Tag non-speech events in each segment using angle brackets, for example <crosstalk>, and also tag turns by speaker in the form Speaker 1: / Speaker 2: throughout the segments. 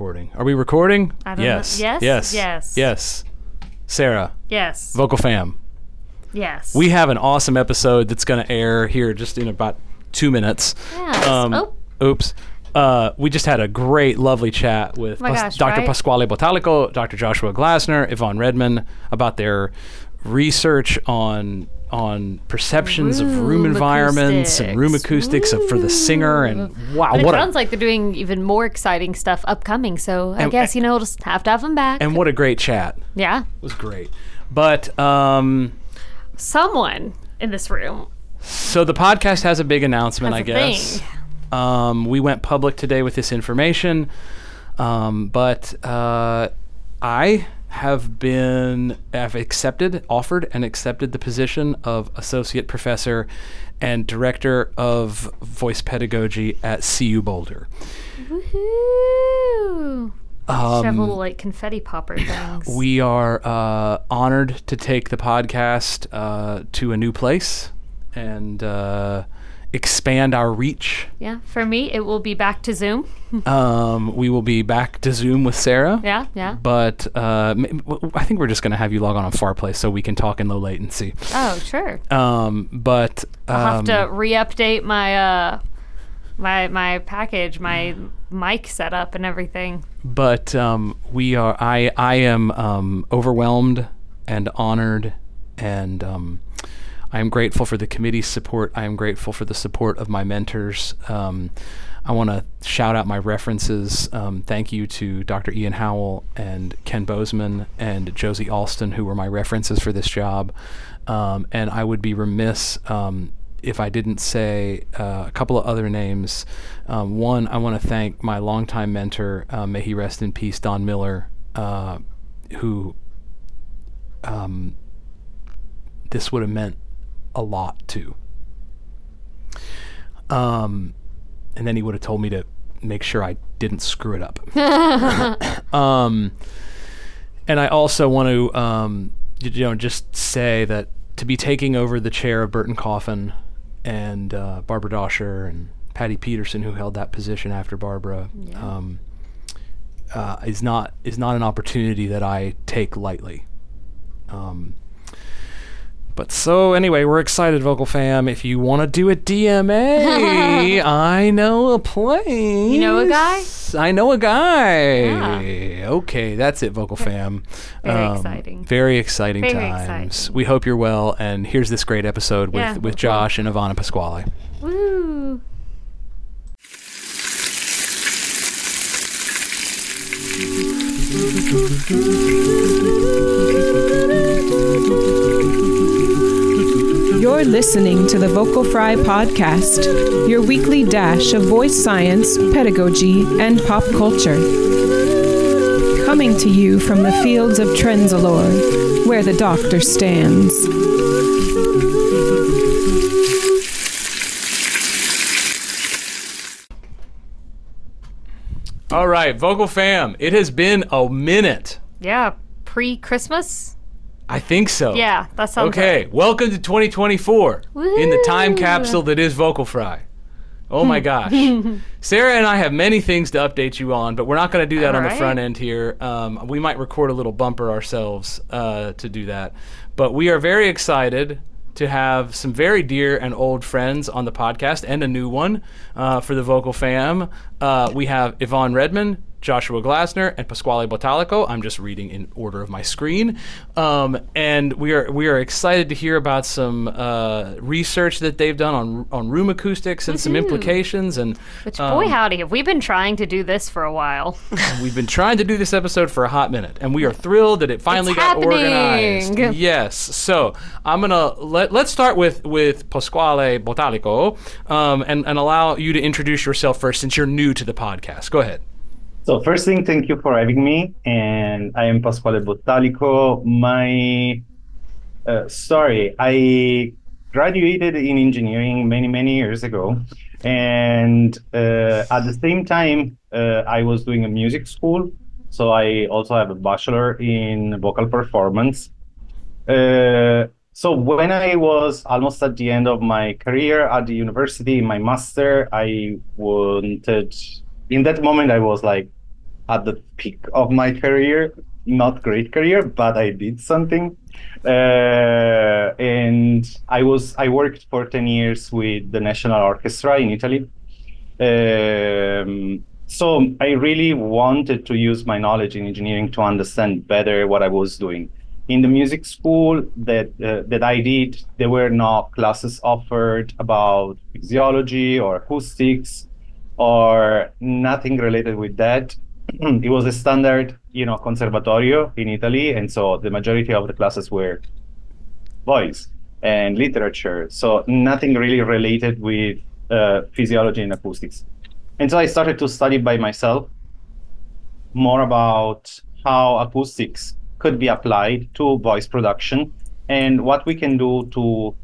Speaker 1: recording. Are we recording?
Speaker 2: I don't know.
Speaker 1: yes.
Speaker 2: Yes?
Speaker 1: Yes.
Speaker 2: Yes.
Speaker 1: Yes. Sarah,
Speaker 2: Yes.
Speaker 1: Vocal Fam.
Speaker 2: yes.
Speaker 1: We have an awesome episode that's going to air here just in about two minutes.
Speaker 2: Yes.
Speaker 1: Um,
Speaker 2: oh,
Speaker 1: Oops. Uh, we just had a great, lovely chat with
Speaker 2: Oh
Speaker 1: Pas-
Speaker 2: gosh,
Speaker 1: Dr.
Speaker 2: right?
Speaker 1: Pasquale Bottalico, Dr. Joshua Glasner, Yvonne Redman about their research on on perceptions of room environments and room acoustics of, for the singer. And wow,
Speaker 2: but it
Speaker 1: what a
Speaker 2: sounds like they're doing even more exciting stuff upcoming. So I
Speaker 1: And-
Speaker 2: guess you know we'll just have to have them back.
Speaker 1: and what a great chat.
Speaker 2: Yeah, It
Speaker 1: was great. But um,
Speaker 2: Someone in this room
Speaker 1: so the podcast has a big announcement, I guess. Um, we went public today with this information, um, but uh, I have been have accepted, offered, and accepted the position of associate professor and director of voice pedagogy at CU Boulder.
Speaker 2: Woohoo!
Speaker 1: Um,
Speaker 2: like confetti popper <clears throat> things.
Speaker 1: we are uh, honored to take the podcast uh, to a new place and uh, expand our reach.
Speaker 2: yeah. For me, it will be back to Zoom.
Speaker 1: Um, we will be back to Zoom with Sarah.
Speaker 2: Yeah. Yeah.
Speaker 1: But uh, I think we're just going to have you log on on Farplay so we can talk in low latency.
Speaker 2: Oh, sure.
Speaker 1: Um, but um,
Speaker 2: I'll have to re-update my uh my my package, my mic setup and everything.
Speaker 1: but um, we are. I I am um, overwhelmed and honored, and um, I am grateful for the committee's support. I am grateful for the support of my mentors. Um, I want to shout out my references. Um, thank you to Dr. Ian Howell and Ken Bozeman and Josie Alston, who were my references for this job. Um, and I would be remiss um, if I didn't say uh, a couple of other names. Um, one, I want to thank my longtime mentor, uh, may he rest in peace, Don Miller, uh, who um, this would have meant a lot too. Um, and then he would have told me to make sure I didn't screw it up. <laughs> um, and I also want to, um, you know, just say that to be taking over the chair of Burton Coffin and uh, Barbara Doscher and Patty Peterson, who held that position after Barbara, um, uh, is not is not an opportunity that I take lightly. Um, but so anyway, we're excited, Vocal Fam. If you want to do a DMA, <laughs> I know a place.
Speaker 2: You know a guy?
Speaker 1: I know a guy.
Speaker 2: Yeah.
Speaker 1: Okay, that's it, Vocal Fam. Um,
Speaker 2: Very exciting.
Speaker 1: Very exciting
Speaker 2: Very
Speaker 1: times.
Speaker 2: exciting.
Speaker 1: We hope you're well, and here's this great episode with,
Speaker 2: Yeah,
Speaker 1: with. Josh and Ivana Pasquale.
Speaker 2: Woo! <laughs>
Speaker 3: You're listening to the Vocal Fry Podcast, your weekly dash of voice science, pedagogy, and pop culture. Coming to you from the fields of Trenzalore, where the doctor stands.
Speaker 1: All right, Vocal Fam. It has been a minute.
Speaker 2: Yeah, pre-Christmas.
Speaker 1: I think so.
Speaker 2: Yeah, that sounds
Speaker 1: Okay,
Speaker 2: right.
Speaker 1: welcome to 2024 in the time capsule that is Vocal Fry. Oh my <laughs> gosh. Sarah and I have many things to update you on, but we're not going to do that on the front end here. Um, we might record a little bumper ourselves uh, to do that. But we are very excited to have some very dear and old friends on the podcast and a new one uh, for the Vocal Fam. Uh, we have Yvonne Redman, Joshua Glasner, and Pasquale Bottalico. I'm just reading in order of my screen. Um, and we are we are excited to hear about some uh, research that they've done on on room acoustics and some implications. And
Speaker 2: Which boy
Speaker 1: um,
Speaker 2: howdy, have we been trying to do this for a while? <laughs>
Speaker 1: We've been trying to do this episode for a hot minute, and we are thrilled that it finally
Speaker 2: It's
Speaker 1: got
Speaker 2: happening.
Speaker 1: organized. Yes. So I'm gonna let let's start with with Pasquale Bottalico, um, and and allow you to introduce yourself first, since you're new to the podcast. Go ahead.
Speaker 4: So first thing, thank you for having me. And I am Pasquale Bottalico. My uh, I graduated in engineering many, many years ago. And uh, at the same time, uh, I was doing a music school. So I also have a bachelor in vocal performance. Uh, so when I was almost at the end of my career at the university, my master, I wanted, in that moment, I was like, at the peak of my career. Not great career, but I did something. Uh, and I was I worked for ten years with the National Orchestra in Italy. Um, so I really wanted to use my knowledge in engineering to understand better what I was doing. In the music school that uh, that I did, there were no classes offered about physiology or acoustics or nothing related with that. <clears throat> it was a standard, you know, conservatorio in Italy, and so the majority of the classes were voice and literature. So nothing really related with uh, physiology and acoustics. And so I started to study by myself more about how acoustics could be applied to voice production and what we can do to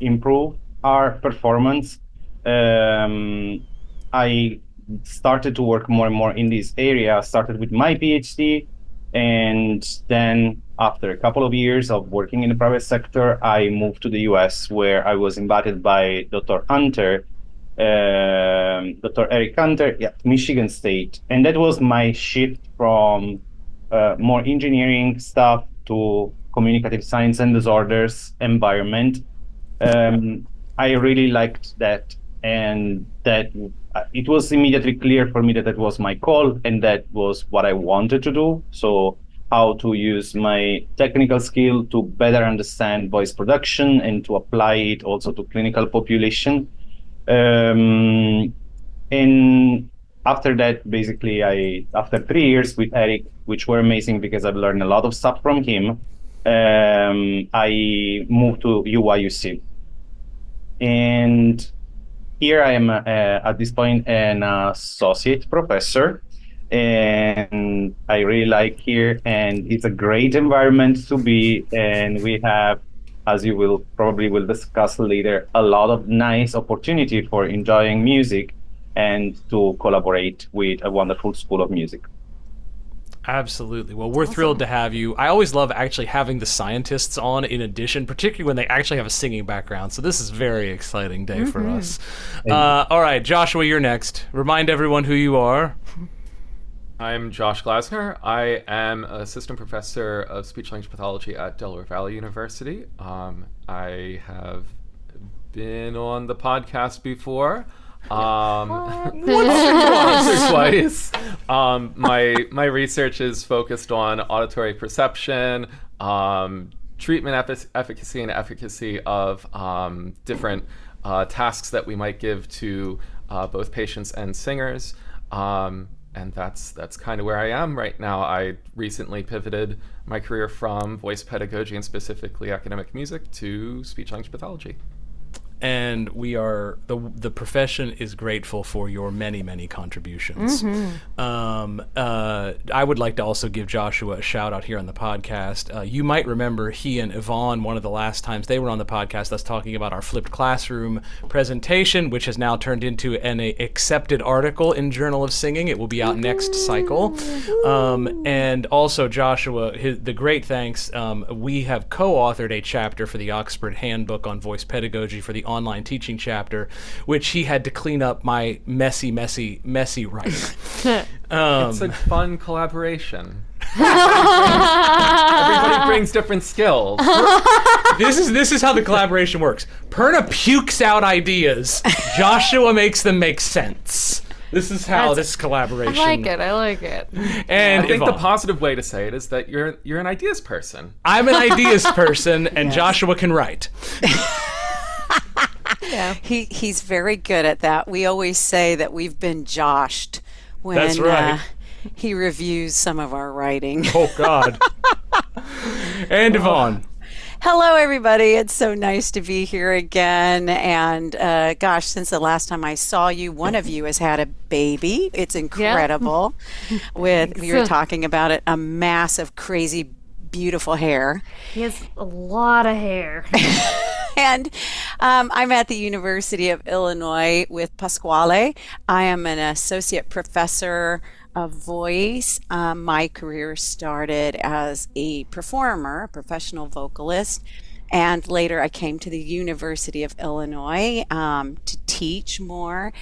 Speaker 4: improve our performance. Um, I started to work more and more in this area, started with my PhD, and then after a couple of years of working in the private sector, I moved to the US where I was invited by Dr. Hunter um, Dr. Eric Hunter at Michigan State. And that was my shift from uh, more engineering stuff to communicative science and disorders environment. Um, I really liked that, and that it was immediately clear for me that that was my call and that was what I wanted to do. So, how to use my technical skill to better understand voice production and to apply it also to clinical population um, and after that, basically, I after three years with Eric, which were amazing because I've learned a lot of stuff from him. Um, I moved to UIUC, and here I am uh, at this point an associate professor, and I really like here, and it's a great environment to be. And we have as you will probably will discuss later, a lot of nice opportunity for enjoying music and to collaborate with a wonderful school of music.
Speaker 1: Absolutely. Well, we're awesome. thrilled to have you. I always love actually having the scientists on in addition, particularly when they actually have a singing background. So this is a very exciting day mm-hmm. for us. Uh, all right, Joshua, you're next. Remind everyone who you are.
Speaker 5: I'm Josh Glasner. I am assistant professor of speech language pathology at Delaware Valley University. Um, I have been on the podcast before. Um, once or twice. Um, my my research is focused on auditory perception, um, treatment efficacy, and efficacy of um, different uh, tasks that we might give to uh, both patients and singers. Um, and that's that's kind of where I am right now. I recently pivoted my career from voice pedagogy and specifically academic music to speech language pathology
Speaker 1: and we are the the profession is grateful for your many many contributions. Mm-hmm. Um, uh, I would like to also give Joshua a shout out here on the podcast. Uh, you might remember he and Yvonne one of the last times they were on the podcast us talking about our flipped classroom presentation, which has now turned into an a, accepted article in Journal of Singing. It will be out next cycle. Um, and also Joshua, his, the great thanks. Um, we have co-authored a chapter for the Oxford Handbook on Voice Pedagogy for the online teaching chapter, which he had to clean up my messy, messy, messy writing. <laughs>
Speaker 5: um, it's a fun collaboration. <laughs> Everybody brings different skills.
Speaker 1: this is this is how the collaboration works. Perna pukes out ideas. Joshua makes them make sense. This is how That's, this collaboration. Works.
Speaker 2: I like it. I like it.
Speaker 1: And
Speaker 5: I think the positive way to say it is that you're you're an ideas person.
Speaker 1: I'm an <laughs> ideas person, and yes. Joshua can write
Speaker 6: yeah. He he's very good at that. We always say that we've been joshed when
Speaker 1: That's right. uh,
Speaker 6: he reviews some of our writing.
Speaker 1: Oh God. and <laughs> Yvonne.
Speaker 6: Hello, everybody. It's so nice to be here again. And uh, gosh, since the last time I saw you, one of you has had a baby. It's incredible. Yeah. <laughs> With we were talking about it, a mass of crazy, beautiful hair.
Speaker 2: He has a lot of hair. <laughs>
Speaker 6: and um, I'm at the University of Illinois with Pasquale. I am an associate professor of voice. Um, my career started as a performer, a professional vocalist. And later I came to the University of Illinois um, to teach more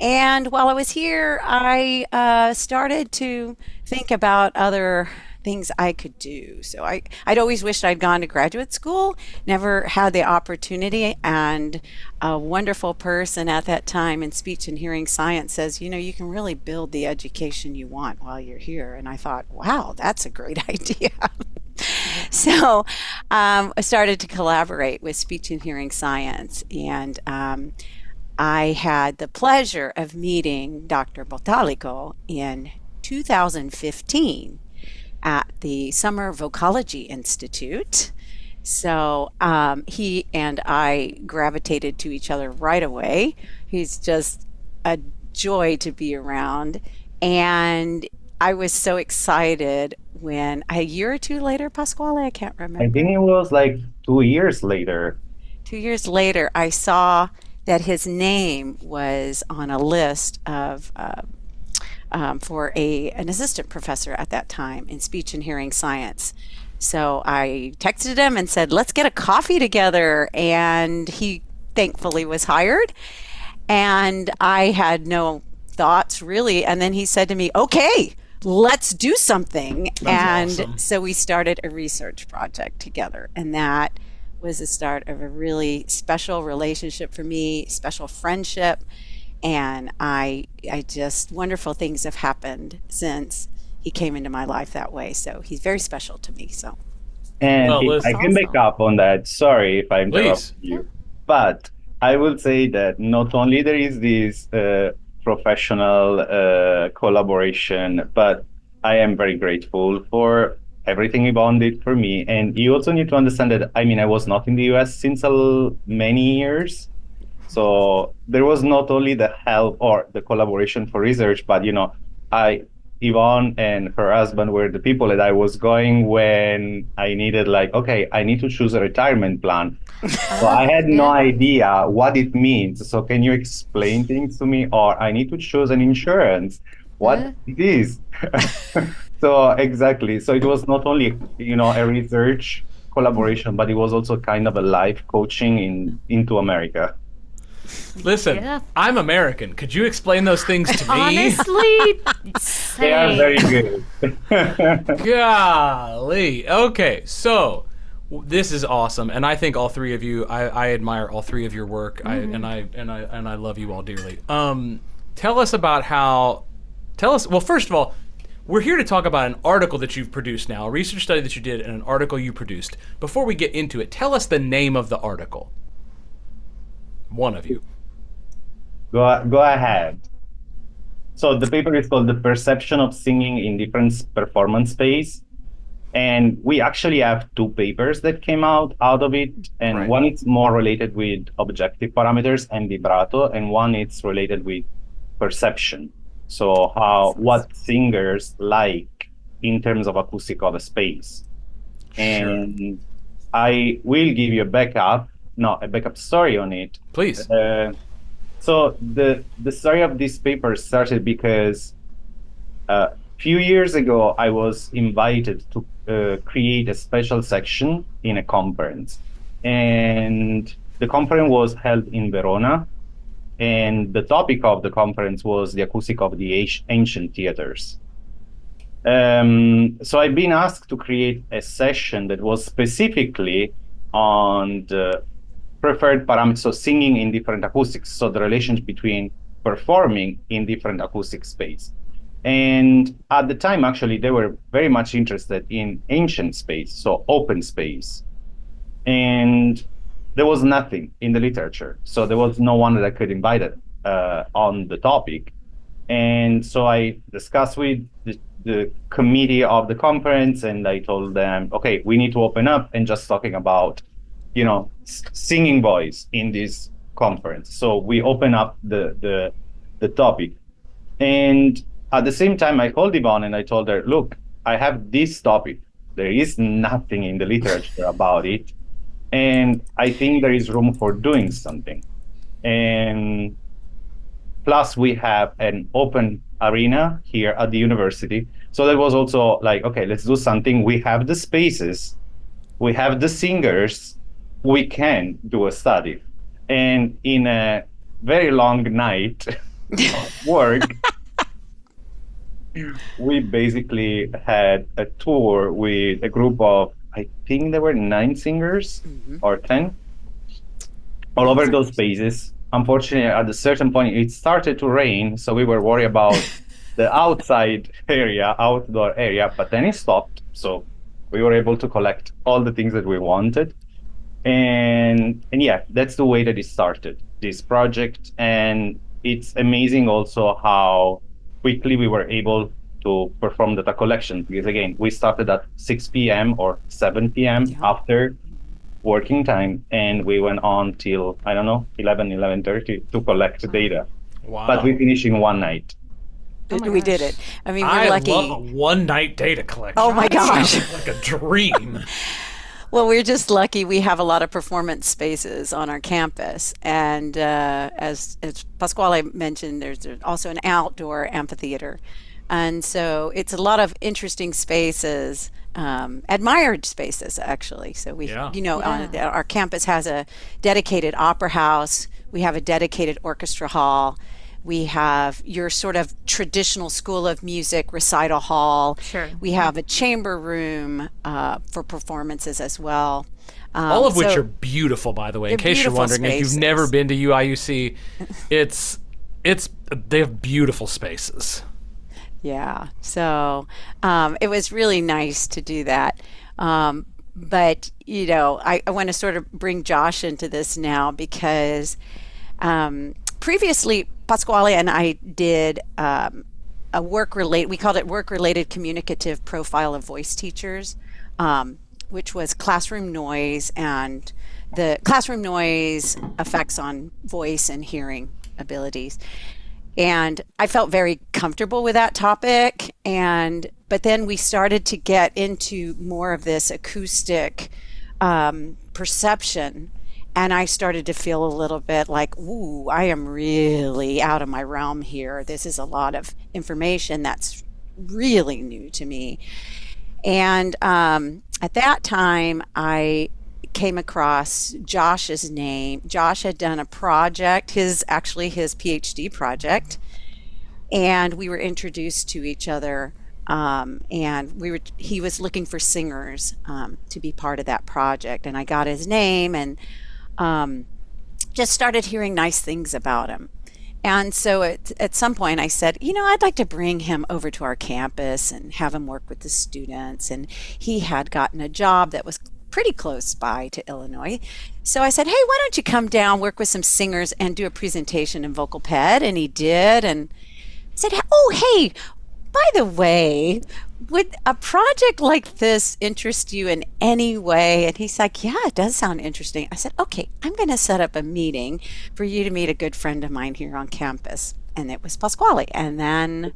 Speaker 6: And while I was here, I uh, started to think about other things I could do. So I, I'd always wished I'd gone to graduate school, never had the opportunity. And a wonderful person at that time in speech and hearing science says, you know, you can really build the education you want while you're here. And I thought, wow, that's a great <laughs> idea. so um, I started to collaborate with speech and hearing science. And um, I had the pleasure of meeting Dr. Bottalico in 2015 at the Summer Vocology Institute. So um, he and I gravitated to each other right away. He's just a joy to be around. And I was so excited when a year or two later, Pasquale, I can't remember.
Speaker 4: I think it was like two years later.
Speaker 6: Two years later, I saw that his name was on a list of uh, um, for a an assistant professor at that time in speech and hearing science. So I texted him and said, "Let's get a coffee together," and he thankfully was hired. And I had no thoughts really, and then he said to me, "Okay." Let's do something.
Speaker 1: That's
Speaker 6: and
Speaker 1: awesome.
Speaker 6: so we started a research project together. And that was the start of a really special relationship for me, special friendship and I I just wonderful things have happened since he came into my life that way. So he's very special to me. So
Speaker 4: And
Speaker 1: Well, Liz-
Speaker 4: I can make up on that. Sorry if I interrupt
Speaker 1: Please.
Speaker 4: you, but I will say that not only there is this uh, professional uh, collaboration, but I am very grateful for everything Yvonne did for me. And you also need to understand that I mean I was not in the US since a l- many years, so there was not only the help or the collaboration for research, but you know I Yvonne and her husband were the people that I was going when I needed, like, okay, I need to choose a retirement plan. <laughs> so I had no idea what it means. So can you explain things to me? Or I need to choose an insurance. What
Speaker 2: Yeah.
Speaker 4: it is? <laughs> so exactly. So it was not only, you know, a research collaboration, but it was also kind of a life coaching in into America.
Speaker 1: Listen,
Speaker 2: Yeah.
Speaker 1: I'm American. Could you explain those things to me?
Speaker 2: Honestly, <laughs>
Speaker 4: They are very good. <laughs>
Speaker 1: Golly. Okay, so w- this is awesome, and I think all three of you. I, I admire all three of your work, I, and I and I and I love you all dearly. Um, tell us about how. Tell us. Well, first of all, we're here to talk about an article that you've produced now, a research study that you did, and an article you produced. Before we get into it, tell us the name of the article. One of you.
Speaker 4: Go, go ahead. So the paper is called The Perception of Singing in Different Performance Space. And we actually have two papers that came out out of it. And
Speaker 1: Right.
Speaker 4: one is more related with objective parameters and vibrato, and one is related with perception. So how what singers like in terms of acoustic of a space. And I will give you a backup, no, a backup story on it.
Speaker 1: Please.
Speaker 4: Uh, so the the story of this paper started because a few years ago I was invited to uh, create a special section in a conference, and the conference was held in Verona, and the topic of the conference was the acoustic of the ancient- ancient theaters. Um, so I've been asked to create a session that was specifically on the preferred parameters, so singing in different acoustics, so the relations between performing in different acoustic space. And at the time, actually, they were very much interested in ancient space, so open space. And there was nothing in the literature, so there was no one that I could invite uh, on the topic. And so I discussed with the, the committee of the conference, and I told them, okay, we need to open up and just talking about you know singing voice in this conference. So we open up the the the topic. And at the same time i called yvonne and i told her look i have this topic. There is nothing in the literature about it. And i think there is room for doing something. And plus we have an open arena here at the university. So that was also like okay let's do something. We have the spaces. We have the singers we can do a study and in a very long night of <laughs> work, we basically had a tour with a group of, I think there were nine singers mm-hmm. or 10, all over those spaces. Unfortunately, at a certain point, it started to rain, so we were worried about <laughs> the outside area, outdoor area, but then it stopped. So we were able to collect all the things that we wanted. And and yeah, that's the way that it started, this project. And it's amazing also how quickly we were able to perform data collection because again we started at 6 p.m or 7 p.m yeah. after working time and we went on till i don't know 11 11.30 to collect data wow. but we finished in one night
Speaker 6: Oh we did it. I mean, we're
Speaker 1: I
Speaker 6: lucky.
Speaker 1: love a one night data collection.
Speaker 6: Oh my gosh.
Speaker 1: like a dream. <laughs>
Speaker 6: well, we're just lucky we have a lot of performance spaces on our campus. And uh, as, as Pasquale mentioned, there's also an outdoor amphitheater. And so it's a lot of interesting spaces, um, admired spaces, actually. So we, yeah. you know, yeah. our campus has a dedicated opera house, we have a dedicated orchestra hall we have your sort of traditional school of music recital hall.
Speaker 2: Sure.
Speaker 6: We have a chamber room uh, for performances as well.
Speaker 1: Um, All of so which are beautiful, by the way. In case you're wondering, spaces. if you've never been to UIUC, it's it's they have beautiful spaces.
Speaker 6: Yeah. So um, it was really nice to do that. Um, but you know, I, I want to sort of bring Josh into this now because um, previously Pasquale and I did um, a work related, we called it work related communicative profile of voice teachers, um, which was classroom noise and the classroom noise effects on voice and hearing abilities. And I felt very comfortable with that topic. And, but then we started to get into more of this acoustic um, perception and I started to feel a little bit like, ooh, I am really out of my realm here. This is a lot of information that's really new to me. And um, at that time, I came across Josh's name. Josh had done a project, his actually his PhD project, and we were introduced to each other. Um, and we were he was looking for singers um, to be part of that project, and I got his name and um, just started hearing nice things about him. And so at, at some point, I said, you know, I'd like to bring him over to our campus and have him work with the students. And he had gotten a job that was pretty close by to Illinois. So I said, hey, why don't you come down, work with some singers, and do a presentation in vocal ped? And he did. And I said, oh, hey, by the way, would a project like this interest you in any way? And he's like, Yeah, it does sound interesting. I said, Okay, I'm going to set up a meeting for you to meet a good friend of mine here on campus. And it was Pasquale. And then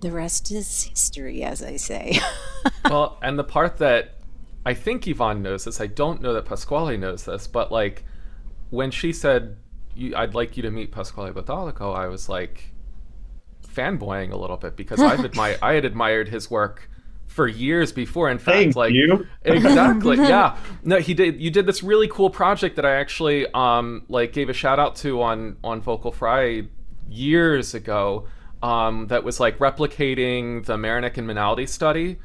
Speaker 6: the rest is history, as I say. <laughs>
Speaker 5: well, and the part that I think Yvonne knows this, I don't know that Pasquale knows this, but like when she said, I'd like you to meet Pasquale Bottalico, I was like, fanboying a little bit because I've <laughs> admired I had admired his work for years before. In fact,
Speaker 4: Thank
Speaker 5: like
Speaker 4: you.
Speaker 5: exactly, <laughs> yeah. No, he did. You did this really cool project that I actually um like gave a shout out to on on Vocal Fry years ago. Um, that was like replicating the Marunick and Menaldi study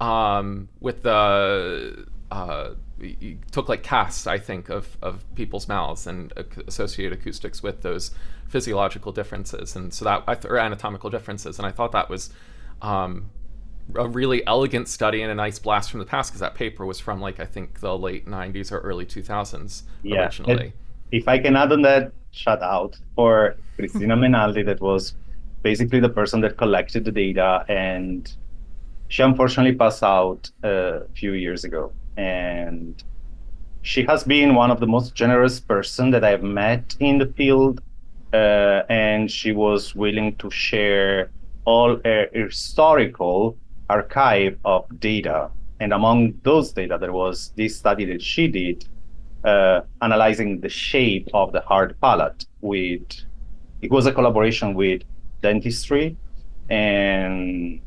Speaker 5: um, with the uh, you took like casts, I think, of, of people's mouths and associate acoustics with those physiological differences, and so that or anatomical differences, and I thought that was um, a really elegant study and a nice blast from the past because that paper was from like I think the late '90s or early 2000s yeah. originally.
Speaker 4: If I can add on that, shout out for Cristina Menaldi, that was basically the person that collected the data and she unfortunately passed out a few years ago and she has been one of the most generous person that I've met in the field, uh, and she was willing to share all her historical archive of data. And among those data, there was this study that she did uh, analyzing the shape of the hard palate. With it was a collaboration with dentistry, and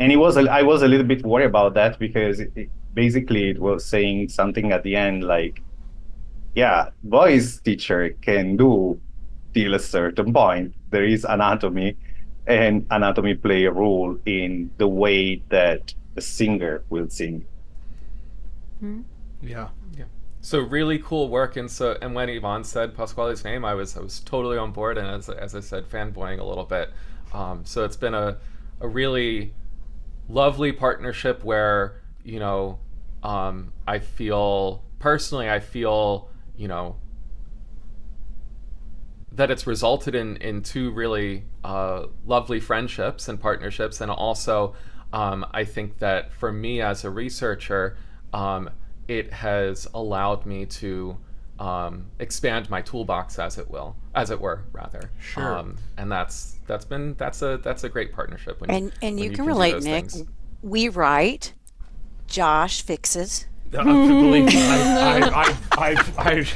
Speaker 4: and it was I was a little bit worried about that because it, basically it was saying something at the end like, yeah, voice teacher can do till a certain point, there is anatomy, and anatomy play a role in the way that the singer will sing.
Speaker 1: Mm-hmm. Yeah.
Speaker 5: Yeah. So really cool work, and so and when Yvonne said Pasquale's name, I was I was totally on board, and as as I said, fanboying a little bit. Um, so it's been a a really lovely partnership where you know um, I feel personally I feel you know that it's resulted in in two really uh, lovely friendships and partnerships, and also um, I think that for me as a researcher, um, it has allowed me to um, expand my toolbox, as it will, as it were, rather.
Speaker 1: Sure.
Speaker 5: Um, and that's that's been that's a that's a great partnership. When
Speaker 6: and and
Speaker 5: when
Speaker 6: you,
Speaker 5: you
Speaker 6: can,
Speaker 5: do
Speaker 6: relate, Nick.
Speaker 5: things.
Speaker 6: We write. Josh fixes.
Speaker 1: Uh, believe me, <laughs> I, I, I, I,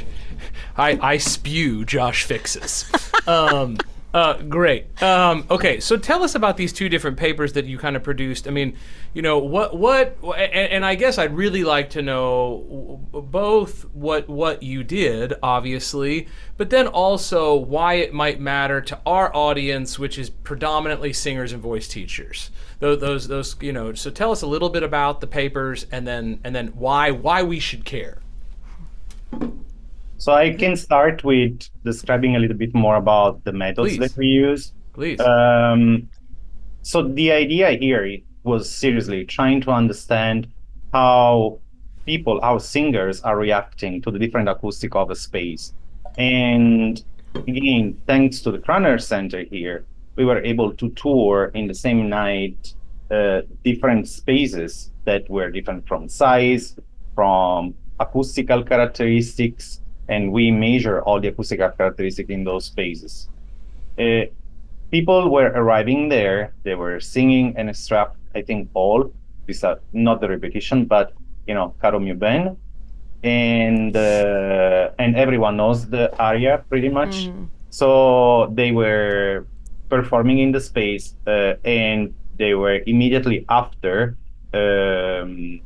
Speaker 1: I, I spew Josh fixes. Um, uh, great. Um, okay, so tell us about these two different papers that you kind of produced. I mean, you know, what, what, and, and I guess I'd really like to know both what what you did, obviously, but then also why it might matter to our audience, which is predominantly singers and voice teachers. Those, those, those, you know. So tell us a little bit about the papers, and then and then why why we should care.
Speaker 4: So I can start with describing a little bit more about the methods
Speaker 1: Please.
Speaker 4: that we use.
Speaker 1: Please.
Speaker 4: Um, so the idea here was seriously trying to understand how people, how singers are reacting to the different acoustic of a space. And again, thanks to the Kraner Center here, we were able to tour in the same night uh, different spaces that were different from size, from acoustical characteristics, and we measure all the acoustical characteristics in those spaces. Uh, people were arriving there, they were singing and extract, I think all, these are not the repetition, but you know, Caro mio ben, and uh, and everyone knows the aria pretty much. So they were performing in the space, uh, and they were immediately after um,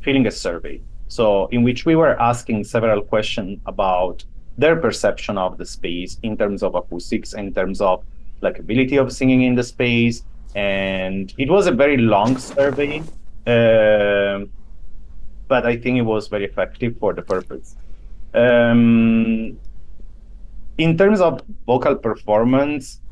Speaker 4: filling a survey. So in which we were asking several questions about their perception of the space in terms of acoustics, in terms of like ability of singing in the space, and it was a very long survey. Um but I think it was very effective for the purpose. Um, in terms of vocal performance, uh,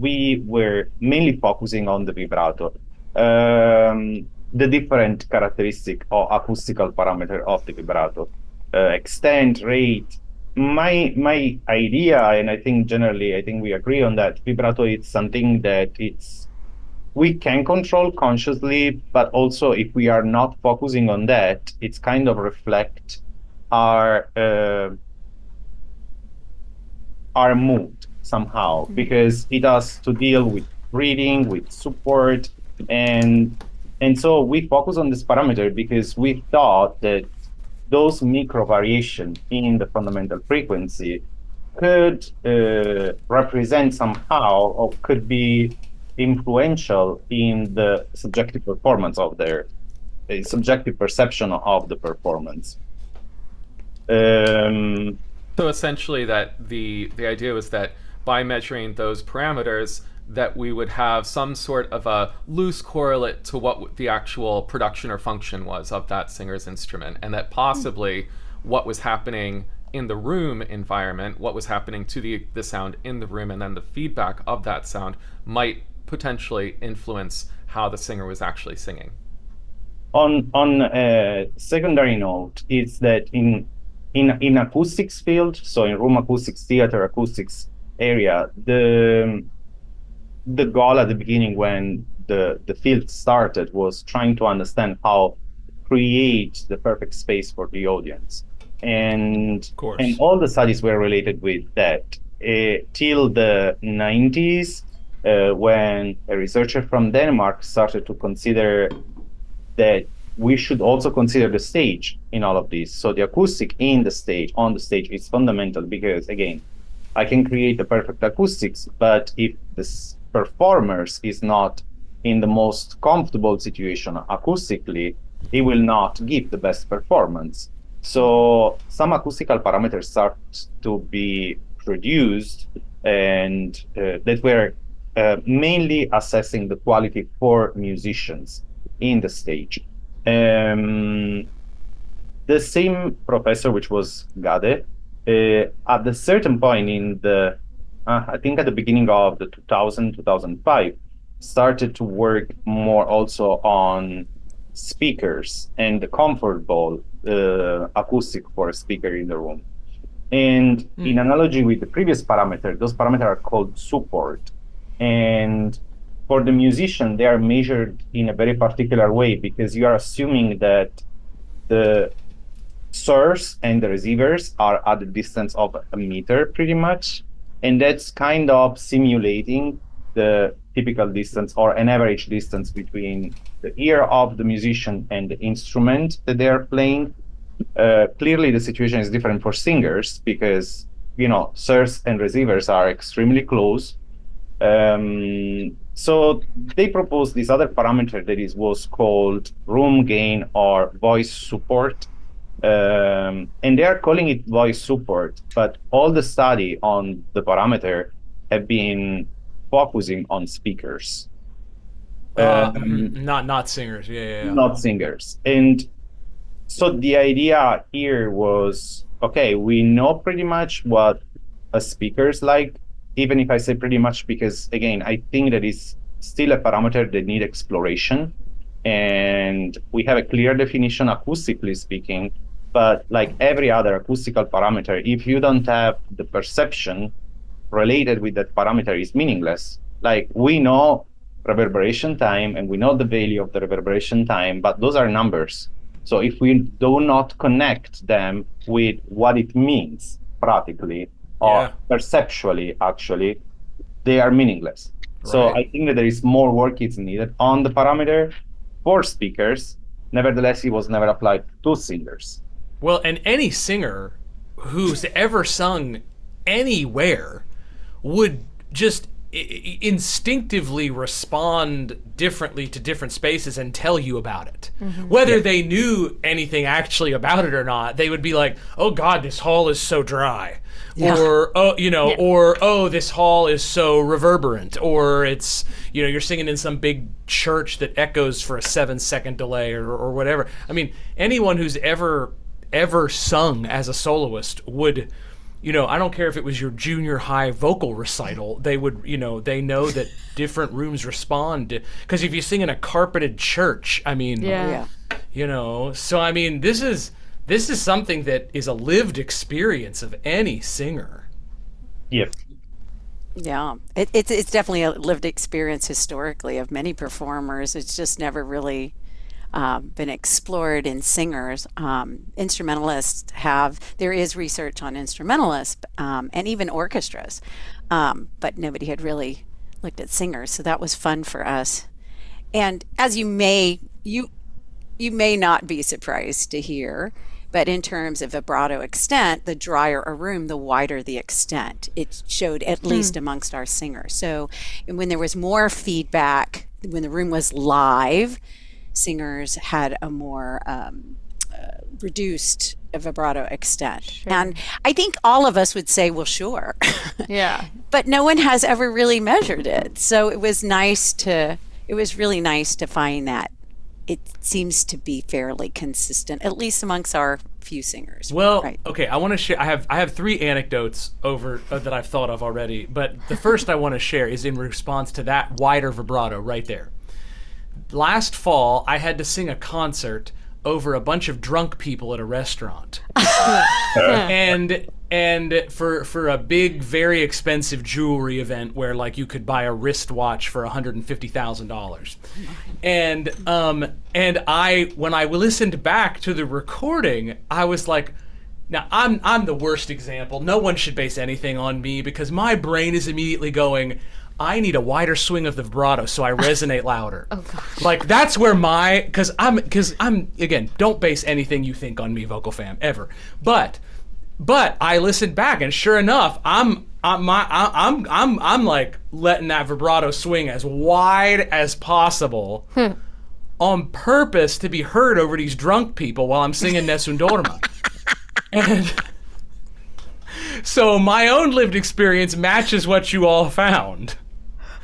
Speaker 4: we were mainly focusing on the vibrato, um, the different characteristic or acoustical parameter of the vibrato, uh, extent, rate. My my idea, and I think generally, I think we agree on that. Vibrato is something that it's we can control consciously, but also if we are not focusing on that, it's kind of reflect our uh, our mood somehow because it has to deal with breathing, with support, and and so we focus on this parameter because we thought that those micro variation in the fundamental frequency could uh, represent somehow or could be influential in the subjective performance of their uh, subjective perception of the performance. Um,
Speaker 5: So essentially, that the the idea was that by measuring those parameters, that we would have some sort of a loose correlate to what the actual production or function was of that singer's instrument, and that possibly what was happening in the room environment, what was happening to the the sound in the room, and then the feedback of that sound might potentially influence how the singer was actually singing.
Speaker 4: on on a secondary note is that in in in acoustics field so in room acoustics theater acoustics area the the goal at the beginning when the the field started was trying to understand how create the perfect space for the audience and
Speaker 1: course.
Speaker 4: and all the studies were related with that uh, till the 90s uh, when a researcher from denmark started to consider that we should also consider the stage in all of this. So the acoustic in the stage, on the stage, is fundamental because again, I can create the perfect acoustics, but if this performers is not in the most comfortable situation acoustically, he will not give the best performance. So some acoustical parameters start to be produced and uh, that were uh, mainly assessing the quality for musicians in the stage. Um, the same professor, which was Gade, uh, at a certain point in the, uh, I think at the beginning of the 2000, 2005, started to work more also on speakers and the comfortable uh, acoustic for a speaker in the room. And mm. in analogy with the previous parameter, those parameters are called support. And for the musician, they are measured in a very particular way because you are assuming that the source and the receivers are at the distance of a meter pretty much. And that's kind of simulating the typical distance or an average distance between the ear of the musician and the instrument that they are playing. Uh, clearly, the situation is different for singers because you know source and receivers are extremely close. Um, so they proposed this other parameter that is was called room gain or voice support. Um, and they are calling it voice support, but all the study on the parameter have been focusing on speakers.
Speaker 1: Uh, um, not not singers, yeah, yeah, yeah.
Speaker 4: Not singers. And so the idea here was okay, we know pretty much what a speaker is like, even if I say pretty much because again, I think that is still a parameter that need exploration. And we have a clear definition acoustically speaking, but like every other acoustical parameter, if you don't have the perception related with that parameter is meaningless. Like we know reverberation time and we know the value of the reverberation time, but those are numbers. So if we do not connect them with what it means practically or yeah. perceptually, actually, they are meaningless. Right. So I think that there is more work is needed on the parameter for speakers. Nevertheless, it was never applied to singers.
Speaker 1: Well, and any singer who's ever sung anywhere would just instinctively respond differently to different spaces and tell you about it. Mm-hmm. Whether yeah. they knew anything actually about it or not, they would be like, "Oh God, this hall is so dry," yeah. or "Oh, you know," yeah. or "Oh, this hall is so reverberant," or it's you know you're singing in some big church that echoes for a seven second delay or, or whatever. I mean, anyone who's ever ever sung as a soloist would you know, I don't care if it was your junior high vocal recital, they would, you know, they know that <laughs> different rooms respond. Because if you sing in a carpeted church, I mean,
Speaker 2: yeah.
Speaker 1: you know, so I mean, this is this is something that is a lived experience of any singer.
Speaker 4: Yeah.
Speaker 6: Yeah, it, it's it's definitely a lived experience historically of many performers. It's just never really um, been explored in singers. Um, instrumentalists have, there is research on instrumentalists um, and even orchestras, um, but nobody had really looked at singers. So that was fun for us. And as you may, you, you may not be surprised to hear, but in terms of vibrato extent, the drier a room, the wider the extent. It showed at hmm. least amongst our singers. So when there was more feedback, when the room was live, singers had a more um, uh, reduced vibrato extent. Sure. And I think all of us would say, well, sure. <laughs>
Speaker 2: Yeah.
Speaker 6: but no one has ever really measured it. So it was nice to, it was really nice to find that it seems to be fairly consistent, at least amongst our few singers.
Speaker 1: Well, right. okay, I want to share. I have I have three anecdotes over uh, that I've thought of already, but the first I want to share is in response to that wider vibrato right there last fall I had to sing a concert over a bunch of drunk people at a restaurant. <laughs> and and for for a big very expensive jewelry event where like you could buy a wristwatch for $150,000. And um and I when I listened back to the recording, I was like now I'm I'm the worst example. No one should base anything on me because my brain is immediately going I need a wider swing of the vibrato so I <laughs> resonate louder.
Speaker 2: oh god.
Speaker 1: Like that's where my cuz I'm cuz I'm again, don't base anything you think on me vocal fam ever. But but I listened back and sure enough, I'm I'm my I'm I'm I'm like letting that vibrato swing as wide as possible. Hmm. On purpose to be heard over these drunk people while I'm singing Nessun Dorma. <laughs> and so my own lived experience matches what you all found.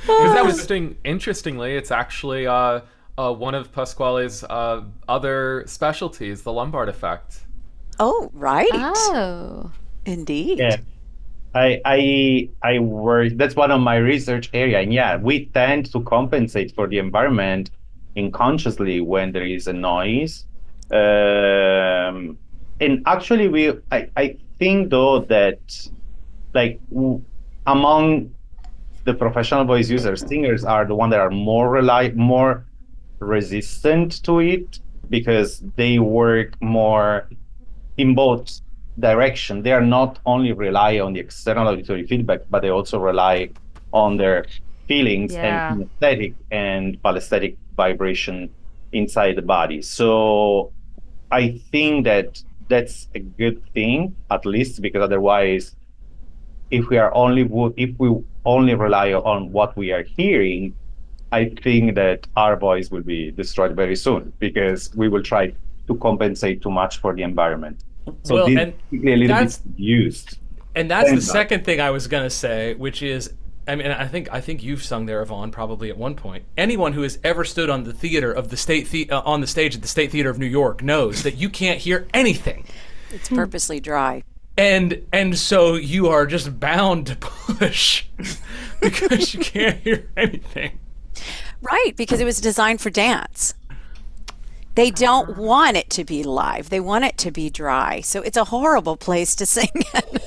Speaker 5: Because that was interesting. Interestingly, it's actually uh, uh, one of Pasquale's uh, other specialties, the Lombard effect.
Speaker 6: Oh, right.
Speaker 2: Oh.
Speaker 6: Indeed.
Speaker 4: Yeah. I I I work. That's one of my research area, and yeah, we tend to compensate for the environment unconsciously when there is a noise. Um, and actually, we I I think though that like w- among the professional voice users, singers are the one that are more rely more resistant to it because they work more in both direction. They are not only rely on the external auditory feedback, but they also rely on their feelings
Speaker 2: Yeah.
Speaker 4: and kinesthetic and pallesthetic vibration inside the body. So I think that that's a good thing, at least because otherwise, if we are only if we only rely on what we are hearing, I think that our voice will be destroyed very soon because we will try to compensate too much for the environment. So
Speaker 1: Well,
Speaker 4: this
Speaker 1: and
Speaker 4: is a little
Speaker 1: that's-
Speaker 4: bit used.
Speaker 1: And that's the
Speaker 4: And-
Speaker 1: second thing I was gonna say, which is, I mean, I think I think you've sung there, Yvonne, probably at one point. Anyone who has ever stood on the theater of the state the- uh, on the stage at the State Theater of New York knows that you can't hear anything,
Speaker 6: It's purposely dry.
Speaker 1: And and so you are just bound to push <laughs> because you can't hear anything.
Speaker 6: Right, because it was designed for dance. They don't want it to be live. They want it to be dry. So it's a horrible place to <laughs> sing.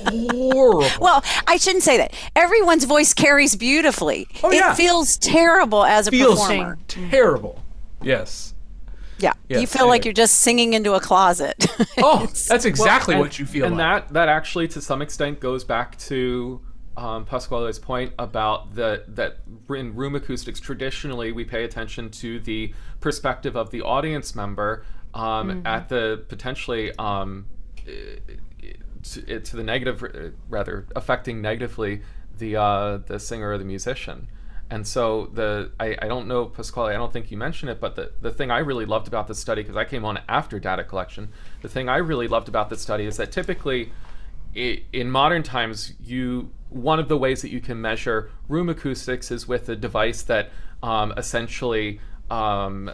Speaker 1: Horrible.
Speaker 6: well, I shouldn't say that. Everyone's voice carries beautifully.
Speaker 1: Oh, yeah.
Speaker 6: It feels terrible as a
Speaker 1: Feels
Speaker 6: performer.
Speaker 1: terrible. Yes.
Speaker 6: Yeah. you
Speaker 1: Yes,
Speaker 6: feel like you're just singing into a closet. <laughs>
Speaker 1: Oh, that's exactly
Speaker 5: and-
Speaker 1: what you feel
Speaker 5: and
Speaker 1: like.
Speaker 5: that that actually to some extent goes back to um, Pasquale's point about the that in room acoustics traditionally we pay attention to the perspective of the audience member um, at the potentially um, to, to the negative uh, rather affecting negatively the uh, the singer or the musician. And so the I, I don't know Pasquale, I don't think you mentioned it, but the, the thing I really loved about this study, because I came on after data collection, the thing I really loved about this study is that typically i- in modern times you one of the ways that you can measure room acoustics is with a device that um, essentially um,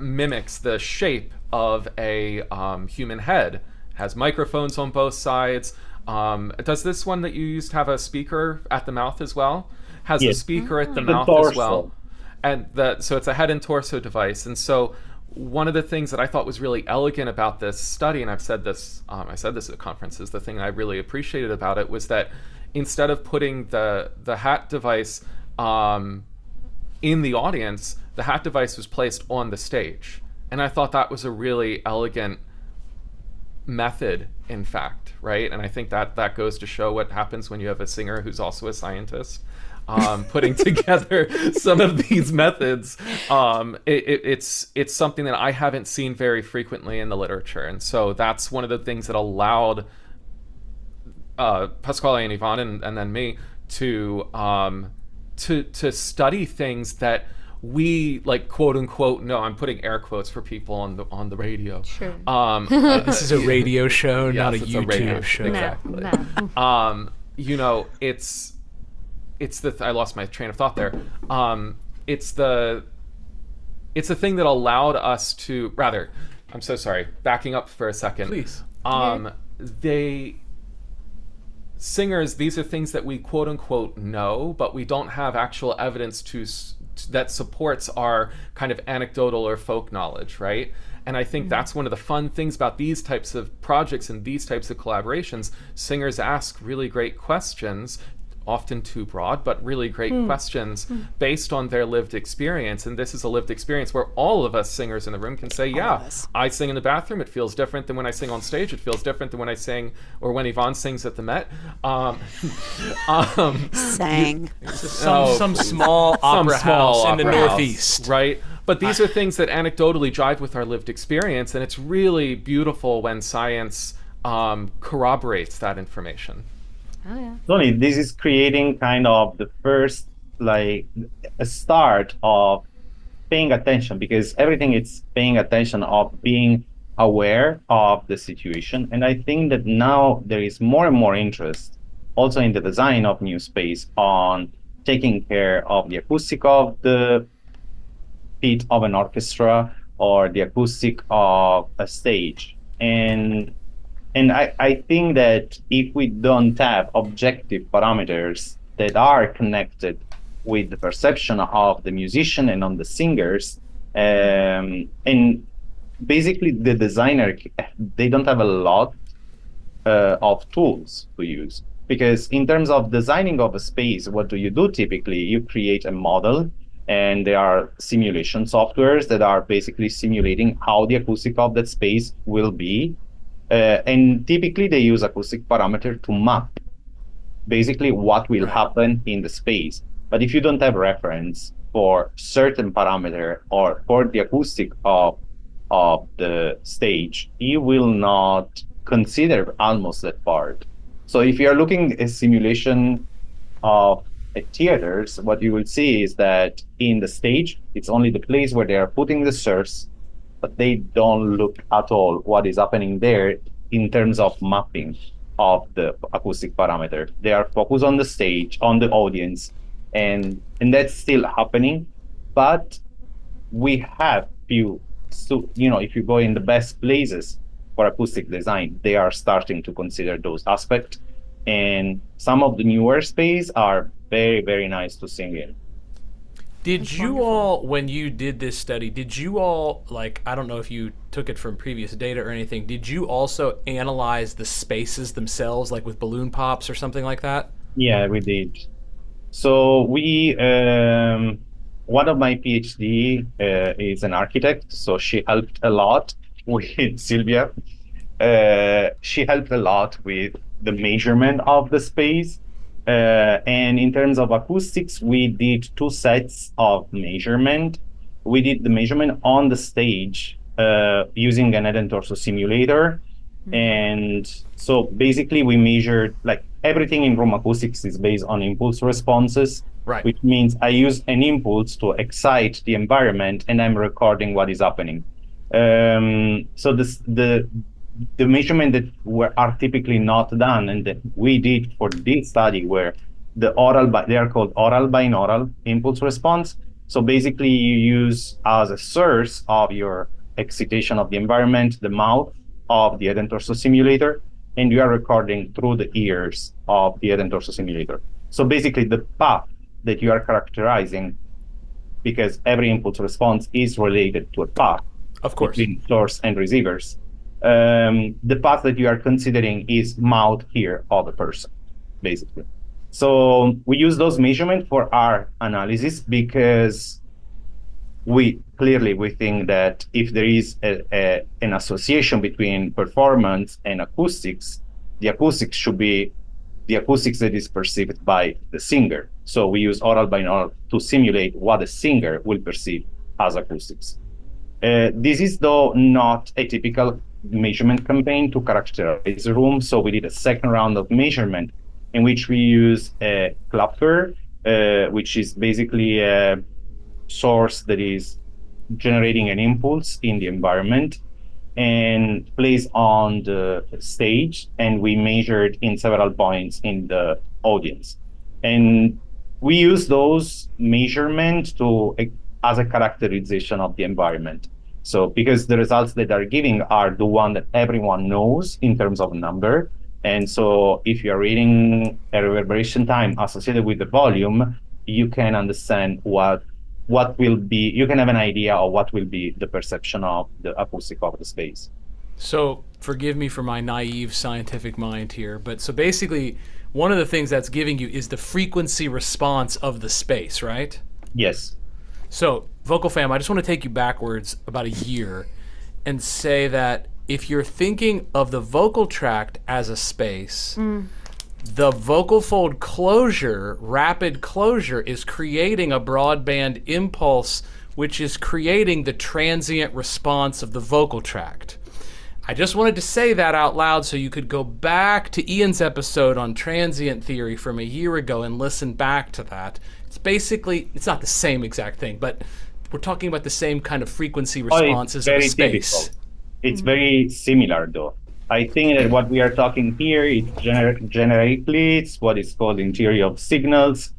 Speaker 5: mimics the shape of a um, human head. Has microphones on both sides. Um, does this one that you used have a speaker at the mouth as well has a speaker at the
Speaker 4: The
Speaker 5: mouth as well. and the, so it's a head and torso device. And so one of the things that i thought was really elegant about this study and i've said this um, i said this at conferences the thing i really appreciated about it was that instead of putting the the hat device um, in the audience the hat device was placed on the stage. And i thought that was a really elegant method in fact right? And i think that that goes to show what happens when you have a singer who's also a scientist um, putting <laughs> together some of these methods um, it, it, it's it's something that i haven't seen very frequently in the literature and so that's one of the things that allowed uh, pasquale and yvonne and, and then me to um, to to study things that we like quote unquote no i'm putting air quotes for people on the on the radio
Speaker 2: Sure.
Speaker 5: um <laughs> uh,
Speaker 1: This is a radio show, <laughs> not a
Speaker 5: Yes, it's a
Speaker 1: YouTube
Speaker 5: radio
Speaker 1: show.
Speaker 5: show.
Speaker 2: No,
Speaker 5: Exactly.
Speaker 2: no.
Speaker 5: um, you know, it's it's the th- I lost my train of thought there. Um, it's the it's the thing that allowed us to rather. I'm so sorry. Backing up for a second.
Speaker 1: Please.
Speaker 5: Um, they singers. These are things that we quote unquote know, but we don't have actual evidence to s- that supports our kind of anecdotal or folk knowledge, right? And I think that's one of the fun things about these types of projects and these types of collaborations. Singers ask really great questions, often too broad, but really great questions based on their lived experience. And this is a lived experience where all of us singers in the room can say, yeah. I sing in the bathroom. It feels different than when I sing on stage. It feels different than when I sing or when Yvonne sings at the Met. Um, <laughs> um,
Speaker 6: Sang.
Speaker 1: Some,
Speaker 5: Oh,
Speaker 1: some
Speaker 5: please.
Speaker 1: small
Speaker 5: some
Speaker 1: opera
Speaker 5: small
Speaker 1: house in the
Speaker 5: house,
Speaker 1: Northeast.
Speaker 5: right? But these are things that anecdotally jive with our lived experience, and it's really beautiful when science um, corroborates that information.
Speaker 2: Oh yeah.
Speaker 4: Tony, this is creating kind of the first like a start of paying attention because everything is paying attention of being aware of the situation and i think that now there is more and more interest also in the design of new space on taking care of the acoustic of the pit of an orchestra or the acoustic of a stage. And and I, I think that if we don't have objective parameters that are connected with the perception of the musician and on the singers, um, and basically the designer, they don't have a lot uh, of tools to use. Because in terms of designing of a space, what do you do typically? You create a model and there are simulation softwares that are basically simulating how the acoustic of that space will be uh, and typically they use acoustic parameter to map basically what will happen in the space. But if you don't have reference for certain parameter or for the acoustic of of the stage, you will not consider almost that part. So if you are looking a simulation of theaters, what you will see is that in the stage, it's only the place where they are putting the source but they don't look at all what is happening there in terms of mapping of the acoustic parameter. They are focused on the stage, on the audience, and and that's still happening. But we have few, so you know, if you go in the best places for acoustic design, they are starting to consider those aspects. And some of the newer space are very, very nice to sing in.
Speaker 1: Did That's you wonderful. all, when you did this study, did you all, like, I don't know if you took it from previous data or anything, did you also analyze the spaces themselves, like with balloon pops or something like that?
Speaker 4: Yeah, we did. So we, um, one of my PhD uh, is an architect, so she helped a lot <laughs> with Sylvia. Uh, she helped a lot with the measurement of the space uh, and in terms of acoustics, we did two sets of measurement. We did the measurement on the stage uh, using an head and torso simulator. Mm-hmm. And so basically, we measured like everything in room acoustics is based on impulse responses,
Speaker 1: right.
Speaker 4: which means I use an impulse to excite the environment and I'm recording what is happening. Um, so this, the the measurement that were are typically not done and that we did for this study where the oral they are called oral binaural impulse response. So basically you use as a source of your excitation of the environment the mouth of the head and torso simulator and you are recording through the ears of the head and torso simulator. So basically the path that you are characterizing because every impulse response is related to a path
Speaker 1: of course.
Speaker 4: between source and receivers um, the path that you are considering is mouth here of the person, basically. So we use those measurements for our analysis because we clearly we think that if there is a, a, an association between performance and acoustics, the acoustics should be the acoustics that is perceived by the singer. So we use oral binaural to simulate what the singer will perceive as acoustics. Uh, this is though not a typical measurement campaign to characterize the room. So we did a second round of measurement in which we use a Klopfer, uh, which is basically a source that is generating an impulse in the environment and plays on the stage. And we measured in several points in the audience. And we use those measurements to as a characterization of the environment so because the results that are giving are the one that everyone knows in terms of number. And so if you're reading a reverberation time associated with the volume, you can understand what what will be you can have an idea of what will be the perception of the acoustic of the space.
Speaker 1: So forgive me for my naive scientific mind here, but so basically one of the things that's giving you is the frequency response of the space, right?
Speaker 4: Yes.
Speaker 1: So, Vocal Fam, I just want to take you backwards about a year and say that if you're thinking of the vocal tract as a space, mm. the vocal fold closure, rapid closure, is creating a broadband impulse, which is creating the transient response of the vocal tract. I just wanted to say that out loud so you could go back to Ian's episode on transient theory from a year ago and listen back to that it's basically it's not the same exact thing, but we're talking about the same kind of frequency responses oh,
Speaker 4: it's
Speaker 1: space.
Speaker 4: Typical. It's mm-hmm. very similar though. I think that what we are talking here is gener- generically, it's what is called in theory of signals.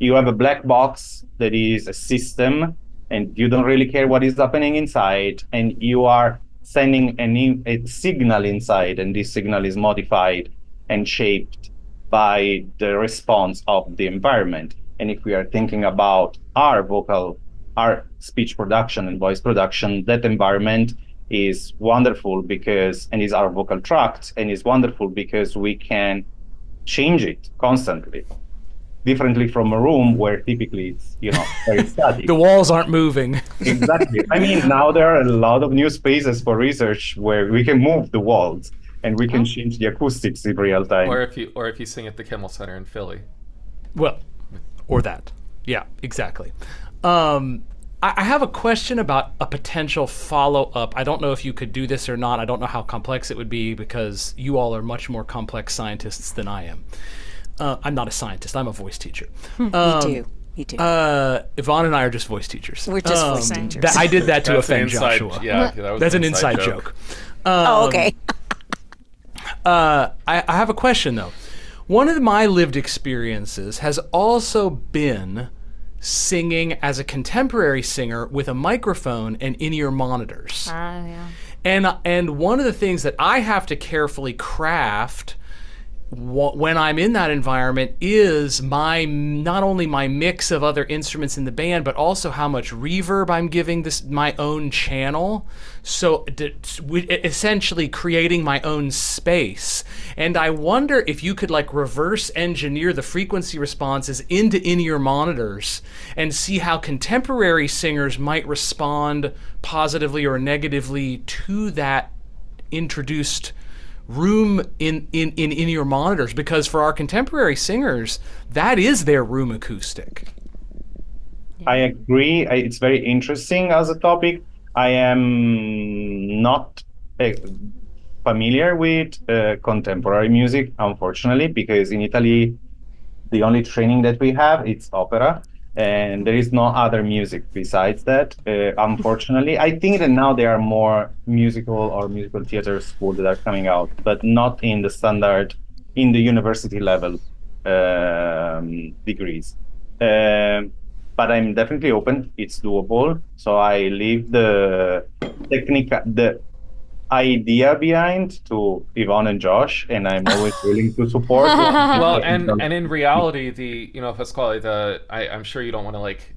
Speaker 4: You have a black box that is a system, and you don't really care what is happening inside, and you are sending an, a signal inside, and this signal is modified and shaped by the response of the environment. And if we are thinking about our vocal, our speech production and voice production, that environment is wonderful because, and is our vocal tract, and is wonderful because we can change it constantly. Differently from a room where typically it's, you know, very <laughs> static.
Speaker 1: the walls aren't moving.
Speaker 4: exactly. I mean, now there are a lot of new spaces for research where we can move the walls and we can change the acoustics in real time.
Speaker 5: Or if you or if you sing at the Kimmel Center in Philly.
Speaker 1: Well, or that. Yeah, exactly. Um, I, I have a question about a potential follow up. I don't know if you could do this or not. I don't know how complex it would be because you all are much more complex scientists than I am. Uh, I'm not a scientist. I'm a voice teacher.
Speaker 6: Um, Me too. Me too.
Speaker 1: Uh, Yvonne and I are just voice teachers.
Speaker 6: We're just voice teachers.
Speaker 1: That, I did that to
Speaker 5: That's
Speaker 1: offend
Speaker 5: inside,
Speaker 1: Joshua.
Speaker 5: Yeah, that
Speaker 1: That's an inside joke.
Speaker 6: oh, okay. <laughs>
Speaker 1: Uh, I, I have a question though. One of my lived experiences has also been singing as a contemporary singer with a microphone and in-ear monitors.
Speaker 2: Ah, yeah.
Speaker 1: And and one of the things that I have to carefully craft when I'm in that environment is my not only my mix of other instruments in the band, but also how much reverb I'm giving this my own channel. So essentially creating my own space. And I wonder if you could like reverse engineer the frequency responses into in-ear monitors and see how contemporary singers might respond positively or negatively to that introduced room in in in in your monitors because for our contemporary singers that is their room acoustic
Speaker 4: I agree. It's very interesting as a topic. I am not uh, familiar with uh, contemporary music, unfortunately, because in Italy, the only training that we have it's opera, and there is no other music besides that. Uh, unfortunately, I think that now there are more musical or musical theater schools that are coming out, but not in the standard, in the university level um, degrees. Um, but I'm definitely open. It's doable. So I leave the technical, the idea behind to Yvonne and Josh, and I'm always <laughs> willing to support. <laughs>
Speaker 5: well, and and in reality, the you know Pasquale, the I, I'm sure you don't want to like,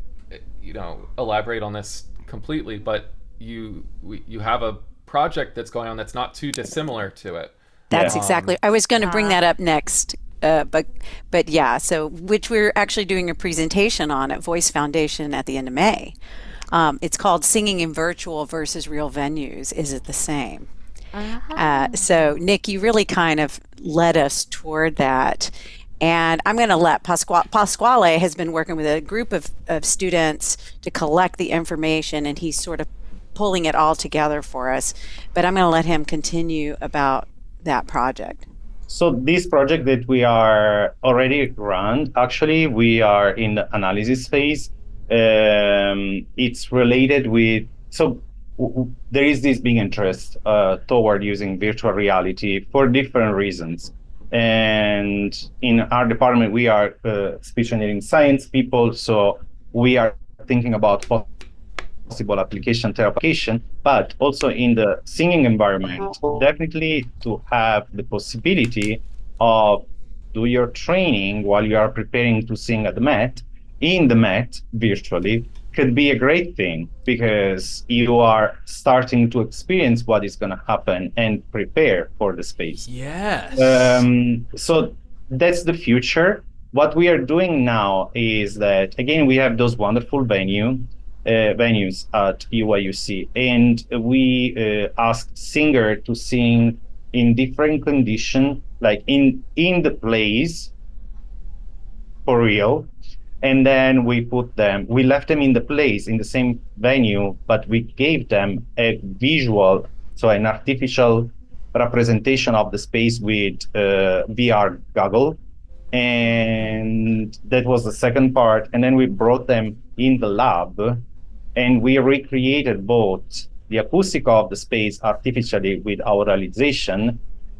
Speaker 5: you know, elaborate on this completely, but you we, you have a project that's going on that's not too dissimilar to it.
Speaker 6: That's exactly. I was going to bring that up next, uh, but but yeah. So which we're actually doing a presentation on at Voice Foundation at the end of May. Um, it's called "Singing in Virtual versus Real Venues." Is it the same? Uh, so Nick, you really kind of led us toward that. And I'm going to let Pasquale, Pasquale has been working with a group of, of students to collect the information, and he's sort of pulling it all together for us. But I'm going to let him continue about that project.
Speaker 4: So this project that we are already run, actually, we are in the analysis phase. Um, it's related with so there is this big interest uh, toward using virtual reality for different reasons. And in our department, we are uh, speech engineering science people, so we are thinking about possible application application, but also in the singing environment, definitely to have the possibility of do your training while you are preparing to sing at the Met in the Met virtually could be a great thing because you are starting to experience what is going to happen and prepare for the space.
Speaker 1: yes
Speaker 4: Um, so that's the future. What we are doing now is that again we have those wonderful venue uh, venues at UIUC, and we uh, ask singer to sing in different condition, like in in the place for real, and then we put them. We left them in the place in the same venue, but we gave them a visual, so an artificial representation of the space with uh, VR goggle. And that was the second part. And then we brought them in the lab and we recreated both the acoustic of the space artificially with auralization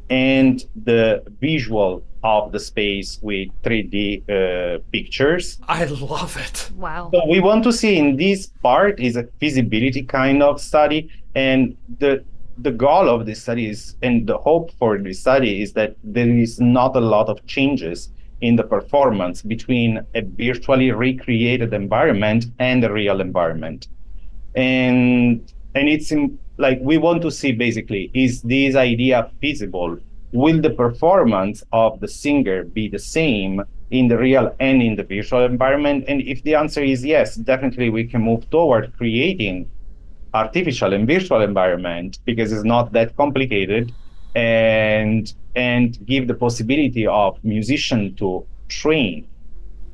Speaker 4: and the visual of the space with 3D uh, pictures.
Speaker 1: I love it.
Speaker 2: Wow.
Speaker 4: So we want to see in this part is a feasibility kind of study, and the the goal of this study is, and the hope for this study is that there is not a lot of changes in the performance between a virtually recreated environment and the real environment, and and it's in, like we want to see basically is this idea feasible? Will the performance of the singer be the same in the real and in the virtual environment? And if the answer is yes definitely we can move toward creating artificial and virtual environment because it's not that complicated and and give the possibility of musician to train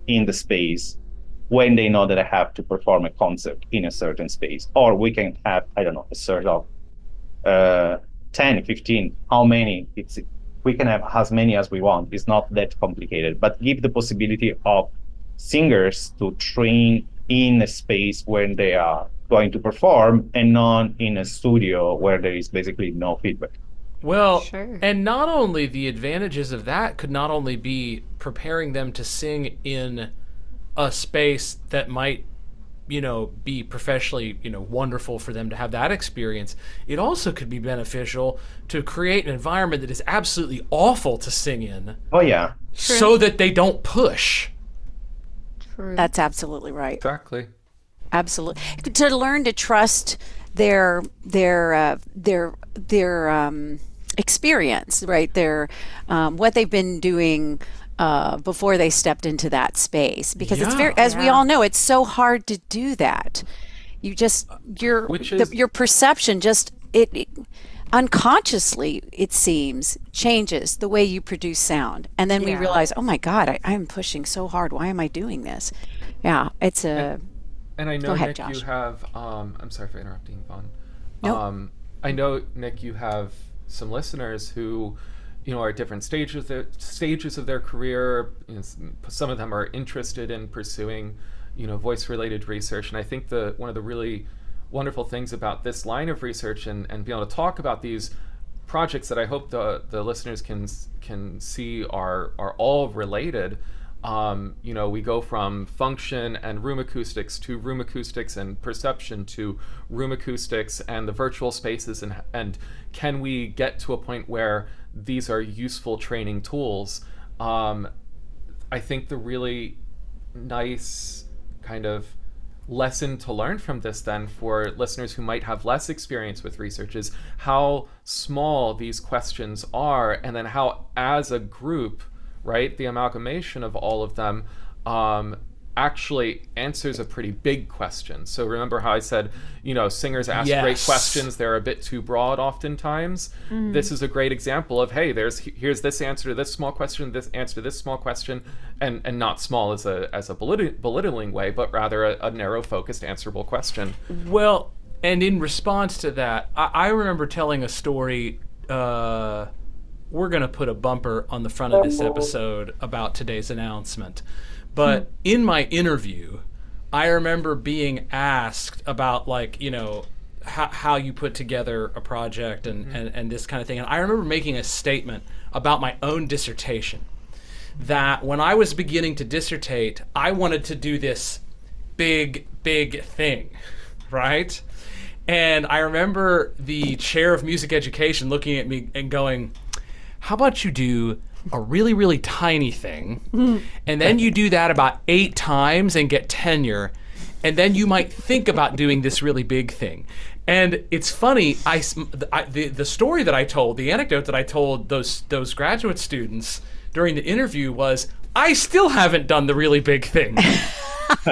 Speaker 4: in the space when they know that I have to perform a concert in a certain space. Or we can have, I don't know, a sort of uh, 10, 15, how many? It's We can have as many as we want. It's not that complicated, but give the possibility of singers to train in a space when they are going to perform and not in a studio where there is basically no feedback.
Speaker 1: Well,
Speaker 2: Sure.
Speaker 1: and not only the advantages of that could not only be preparing them to sing in a space that might you know be professionally you know wonderful for them to have that experience it also could be beneficial to create an environment that is absolutely awful to sing in
Speaker 4: Oh, yeah.
Speaker 1: so that they don't push
Speaker 2: True.
Speaker 6: That's absolutely right.
Speaker 5: Exactly.
Speaker 6: Absolutely. To learn to trust their their uh, their their um, experience, right? Their um, what they've been doing uh, before they stepped into that space, because it's very, as we all know, it's so hard to do that. You just your
Speaker 5: Which
Speaker 6: the, your perception just it, it unconsciously it seems changes the way you produce sound and then we realize oh my god I, i'm pushing so hard why am i doing this yeah it's a
Speaker 5: And I know
Speaker 6: ahead,
Speaker 5: Nick,
Speaker 6: Josh.
Speaker 5: you have. Um, I'm sorry for interrupting, Yvonne.
Speaker 6: Nope.
Speaker 5: Um, I know Nick, you have some listeners who, you know, are at different stages of stages of their career. You know, some of them are interested in pursuing, you know, voice-related research. And I think the one of the really wonderful things about this line of research and, and being able to talk about these projects that I hope the the listeners can can see are are all related. Um, you know, we go from function and room acoustics to room acoustics and perception to room acoustics and the virtual spaces and and can we get to a point where these are useful training tools? Um, I think the really nice kind of lesson to learn from this then for listeners who might have less experience with research is how small these questions are and then how as a group right the amalgamation of all of them um, actually answers a pretty big question. So remember how i said you know singers ask great questions they're a bit too broad oftentimes? This is a great example of hey there's here's this answer to this small question this answer to this small question and and not small as a as a belitt- belittling way but rather a, a narrow focused answerable question.
Speaker 1: Well, and in response to that, I, I remember telling a story. Uh, we're going to put a bumper on the front of this episode about today's announcement. But in my interview, I remember being asked about, like, you know, how, how you put together a project and, mm-hmm. and, and this kind of thing. And I remember making a statement about my own dissertation that when I was beginning to dissertate, I wanted to do this big, big thing, <laughs> right? And I remember the chair of music education looking at me and going, How about you do a really, really tiny thing, and then you do that about eight times and get tenure, and then you might think about doing this really big thing. And it's funny, I, I- the, the story that I told, the anecdote that I told those, those graduate students during the interview was, I still haven't done the really big thing. <laughs>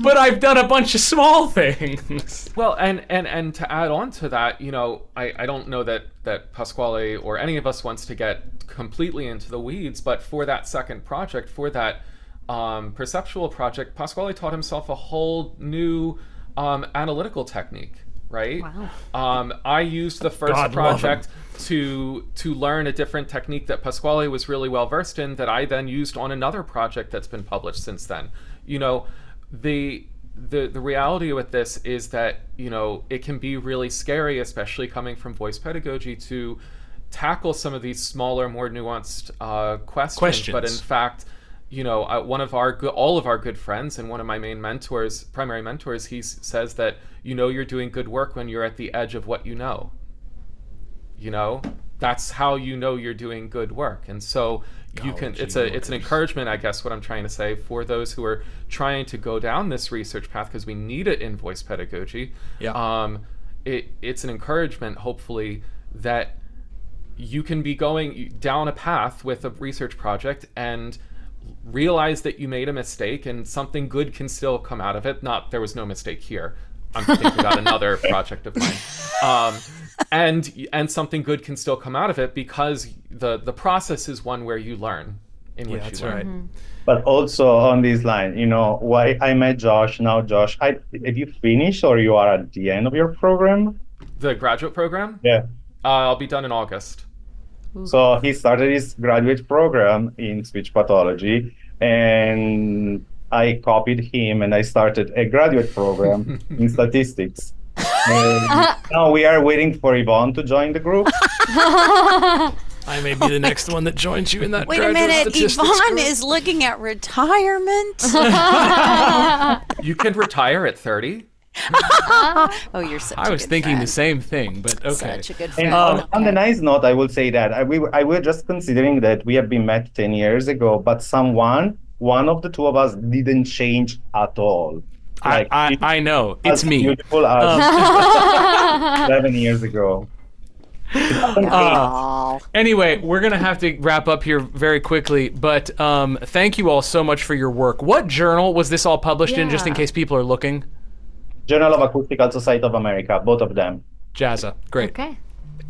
Speaker 1: but I've done a bunch of small things.
Speaker 5: Well, and and and to add on to that, you know, I I don't know that that Pasquale or any of us wants to get completely into the weeds, but for that second project, for that um, perceptual project, Pasquale taught himself a whole new um, analytical technique. Right.
Speaker 2: Wow.
Speaker 5: Um, I used the first
Speaker 1: God
Speaker 5: project to to learn a different technique that Pasquale was really well versed in that I then used on another project that's been published since then. You know, the the the reality with this is that, you know, it can be really scary especially coming from voice pedagogy to tackle some of these smaller, more nuanced uh, questions,
Speaker 1: Questions.
Speaker 5: But in fact, you know, uh, one of our all of our good friends and one of my main mentors, primary mentors, he says that you know you're doing good work when you're at the edge of what you know. You know, that's how you know you're doing good work, and so you can. It's a it's an encouragement, I guess, what I'm trying to say for those who are trying to go down this research path because we need it in voice pedagogy.
Speaker 1: Yeah.
Speaker 5: Um, it it's an encouragement, hopefully, that you can be going down a path with a research project and realize that you made a mistake and something good can still come out of it. Not there was no mistake here. I'm thinking about another <laughs> project of mine. Um, and and something good can still come out of it because the the process is one where you learn in
Speaker 1: Yeah,
Speaker 5: which
Speaker 1: that's
Speaker 5: you learn.
Speaker 1: right.
Speaker 4: But also on this line, you know, why I met Josh. Now, Josh, I, have you finished or you are at the end of your program?
Speaker 5: The graduate program,
Speaker 4: Yeah.
Speaker 5: uh, I'll be done in August.
Speaker 4: So he started his graduate program in speech pathology, and I copied him, and I started a graduate program <laughs> in statistics. And <laughs> now we are waiting for Yvonne to join the group. <laughs>
Speaker 1: I may be the next one that joins you in that.
Speaker 6: Wait a minute,
Speaker 1: statistics
Speaker 6: Yvonne
Speaker 1: group.
Speaker 6: is looking at retirement.
Speaker 5: You can retire at 30. <laughs>
Speaker 6: oh, you're such
Speaker 1: I
Speaker 6: a
Speaker 1: was
Speaker 6: good
Speaker 1: thinking
Speaker 6: friend.
Speaker 1: the same thing, but okay.
Speaker 6: Such a good
Speaker 4: And
Speaker 6: friend.
Speaker 4: on, on the
Speaker 6: Okay.
Speaker 4: nice note, I will say that I, we, were- I was just considering that we have been met 10 years ago, but someone, one of the two of us, didn't change at all.
Speaker 1: I, I, I know. It's
Speaker 4: as
Speaker 1: me.
Speaker 4: Beautiful as
Speaker 1: Um, <laughs>
Speaker 4: 11 years ago. <laughs>
Speaker 6: Aw.
Speaker 1: Anyway, we're gonna have to wrap up here very quickly, but um, thank you all so much for your work. What journal was this all published in, just in case people are looking?
Speaker 4: Journal of Acoustical Society of America, both of them.
Speaker 1: JASA, great.
Speaker 2: Okay.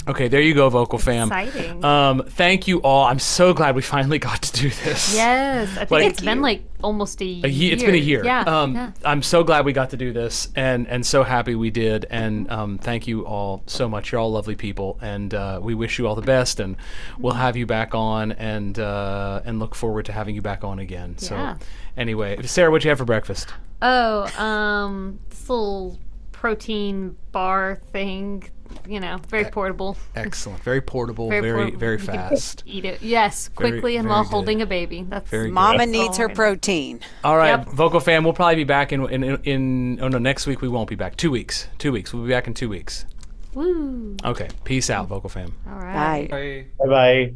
Speaker 1: Okay, there you go, vocal fam.
Speaker 2: Exciting.
Speaker 1: Um, thank you all. I'm so glad we finally got to do this.
Speaker 2: yes. I think
Speaker 1: Like-
Speaker 2: it's been like almost a year.
Speaker 1: A ye- it's been a year.
Speaker 2: Yeah.
Speaker 1: Um,
Speaker 2: yeah.
Speaker 1: I'm so glad we got to do this, and and so happy we did. And um, thank you all so much. You're all lovely people, and uh, we wish you all the best. And we'll have you back on, and uh, and look forward to having you back on again. So anyway, Sarah, what'd you have for breakfast?
Speaker 2: Oh, um, this little protein bar thing. You know, very portable.
Speaker 1: Excellent. Very portable.
Speaker 2: Very
Speaker 1: Very
Speaker 2: portable.
Speaker 1: very fast.
Speaker 2: Eat it. Yes,
Speaker 1: Very-
Speaker 2: quickly and
Speaker 1: very
Speaker 2: while
Speaker 1: good.
Speaker 2: holding a baby. That's
Speaker 1: Very good.
Speaker 6: Mama
Speaker 2: That's
Speaker 6: needs her
Speaker 2: I
Speaker 6: protein.
Speaker 1: All right,
Speaker 2: Yep.
Speaker 1: vocal fam. We'll probably be back in, in in in. Oh no, next week we won't be back. Two weeks. Two weeks. We'll be back in two weeks.
Speaker 2: Woo.
Speaker 1: Okay. Peace out, vocal fam.
Speaker 2: All right.
Speaker 6: Bye.
Speaker 5: Bye.
Speaker 4: Bye bye.